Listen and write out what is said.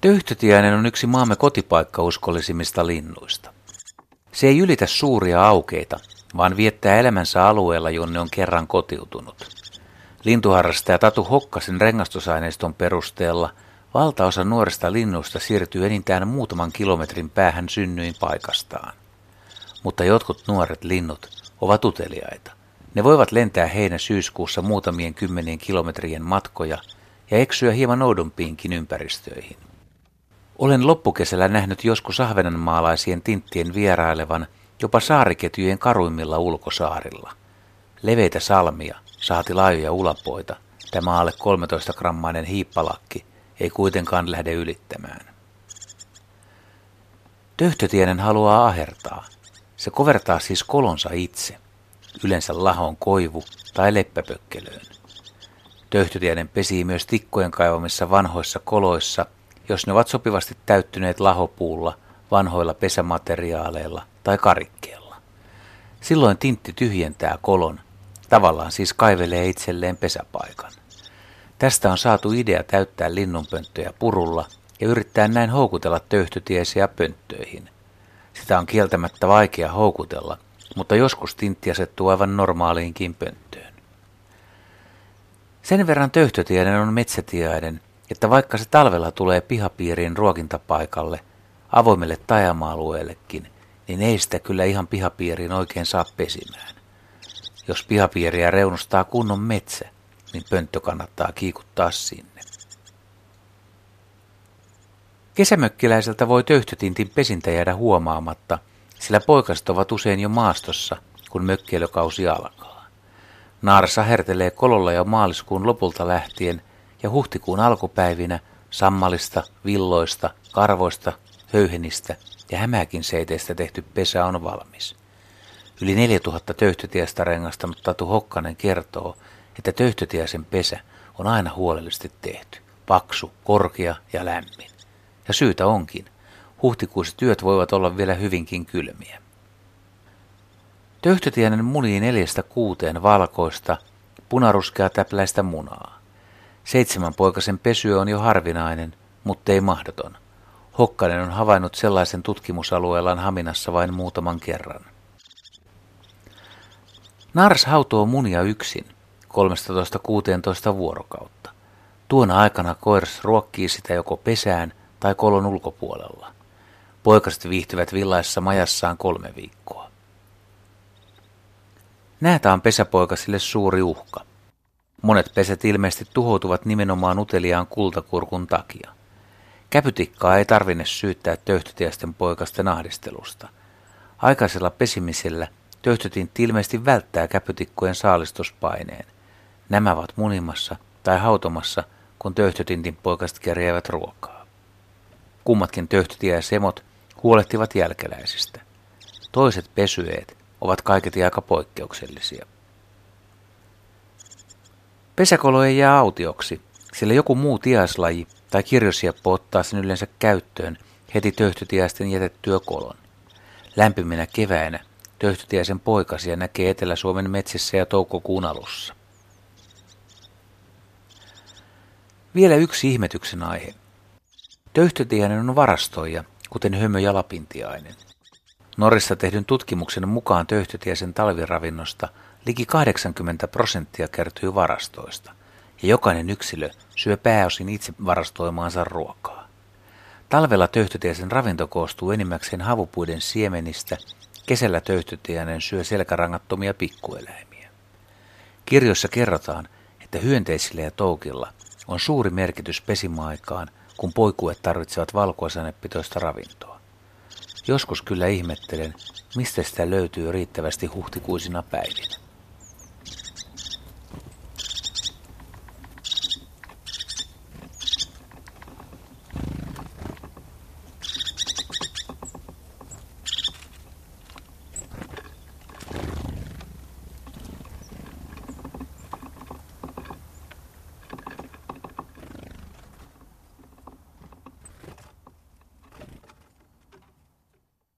Töyhtötiäinen on yksi maamme kotipaikkauskollisimmista linnuista. Se ei ylitä suuria aukeita, vaan viettää elämänsä alueella, jonne on kerran kotiutunut. Lintuharrastaja Tatu Hokkasen rengastusaineiston perusteella valtaosa nuorista linnuista siirtyy enintään muutaman kilometrin päähän synnyin paikastaan. Mutta jotkut nuoret linnut ovat uteliaita. Ne voivat lentää heinä-syyskuussa muutamien kymmenien kilometrien matkoja ja eksyä hieman oudompiinkin ympäristöihin. Olen loppukesällä nähnyt joskus ahvenanmaalaisien tinttien vierailevan jopa saariketjujen karuimmilla ulkosaarilla. Leveitä salmia, saati laajoja ulapoita, tämä alle 13 grammainen hiippalakki ei kuitenkaan lähde ylittämään. Töhtötienen haluaa ahertaa. Se kovertaa siis kolonsa itse, yleensä lahon koivu tai leppäpökkelöön. Töhtötienen pesii myös tikkojen kaivamissa vanhoissa koloissa – jos ne ovat sopivasti täyttyneet lahopuulla, vanhoilla pesämateriaaleilla tai karikkeella. Silloin tintti tyhjentää kolon, tavallaan siis kaivelee itselleen pesäpaikan. Tästä on saatu idea täyttää linnunpönttöjä purulla ja yrittää näin houkutella töyhtötiesiä pönttöihin. Sitä on kieltämättä vaikea houkutella, mutta joskus tintti asettuu aivan normaaliinkin pönttöön. Sen verran töyhtötieden on metsätiaiden, että vaikka se talvella tulee pihapiiriin ruokintapaikalle, avoimelle tajama-alueellekin, niin ei sitä kyllä ihan pihapiiriin oikein saa pesimään. Jos pihapiiriä reunustaa kunnon metsä, niin pönttö kannattaa kiikuttaa sinne. Kesämökkiläiseltä voi töyhtötintin pesintä jäädä huomaamatta, sillä poikaset ovat usein jo maastossa, kun mökkeilykausi alkaa. Naarsa hertelee kololla jo maaliskuun lopulta lähtien ja huhtikuun alkupäivinä sammalista, villoista, karvoista, höyhenistä ja hämäkin seiteistä tehty pesä on valmis. Yli 4000 töyhtötiestä rengastanut Tatu Hokkanen kertoo, että töyhtötiäisen pesä on aina huolellisesti tehty, paksu, korkea ja lämmin. Ja syytä onkin. Huhtikuussa työt voivat olla vielä hyvinkin kylmiä. Töyhtötiäinen munii neljästä kuuteen valkoista, punaruskea täpläistä munaa. Seitsemän poikasen pesy on jo harvinainen, mutta ei mahdoton. Hokkanen on havainnut sellaisen tutkimusalueellaan Haminassa vain muutaman kerran. Nars hautoo munia yksin, 13-16 vuorokautta. Tuona aikana koiras ruokkii sitä joko pesään tai kolon ulkopuolella. Poikaset viihtyvät villaissa majassaan kolme viikkoa. Näätä on pesäpoikasille suuri uhka. Monet pesät ilmeisesti tuhoutuvat nimenomaan uteliaan kultakurkun takia. Käpytikkaa ei tarvinne syyttää töyhtötiäisten poikasten ahdistelusta. Aikaisella pesimisellä töyhtötintti ilmeisesti välttää käpytikkojen saalistuspaineen. Nämä ovat munimassa tai hautomassa, kun töyhtötintin poikaset kerjäävät ruokaa. Kummatkin töyhtötiä ja semot huolehtivat jälkeläisistä. Toiset pesyeet ovat kaiketi aika poikkeuksellisia. Pesäkolo ei jää autioksi, sillä joku muu tiaislaji tai kirjosieppo ottaa sen yleensä käyttöön heti töyhtötiäisten jätettyä kolon. Lämpiminä keväinä töyhtötiäisen poikasia näkee Etelä-Suomen metsissä ja toukokuun alussa. Vielä yksi ihmetyksen aihe. Töyhtötiäinen on varastoija, kuten hömö ja lapintiainen. Norissa tehdyn tutkimuksen mukaan töyhtötiäisen talviravinnosta – Liki 80 prosenttia kertyy varastoista, ja jokainen yksilö syö pääosin itse varastoimaansa ruokaa. Talvella töyhtötiäisen ravinto koostuu enimmäkseen havupuiden siemenistä, kesällä töyhtötiäinen syö selkärangattomia pikkueläimiä. Kirjoissa kerrotaan, että hyönteisillä ja toukilla on suuri merkitys pesimaaikaan, kun poikuet tarvitsevat valkuaisanepitoista ravintoa. Joskus kyllä ihmettelen, mistä sitä löytyy riittävästi huhtikuisina päivinä.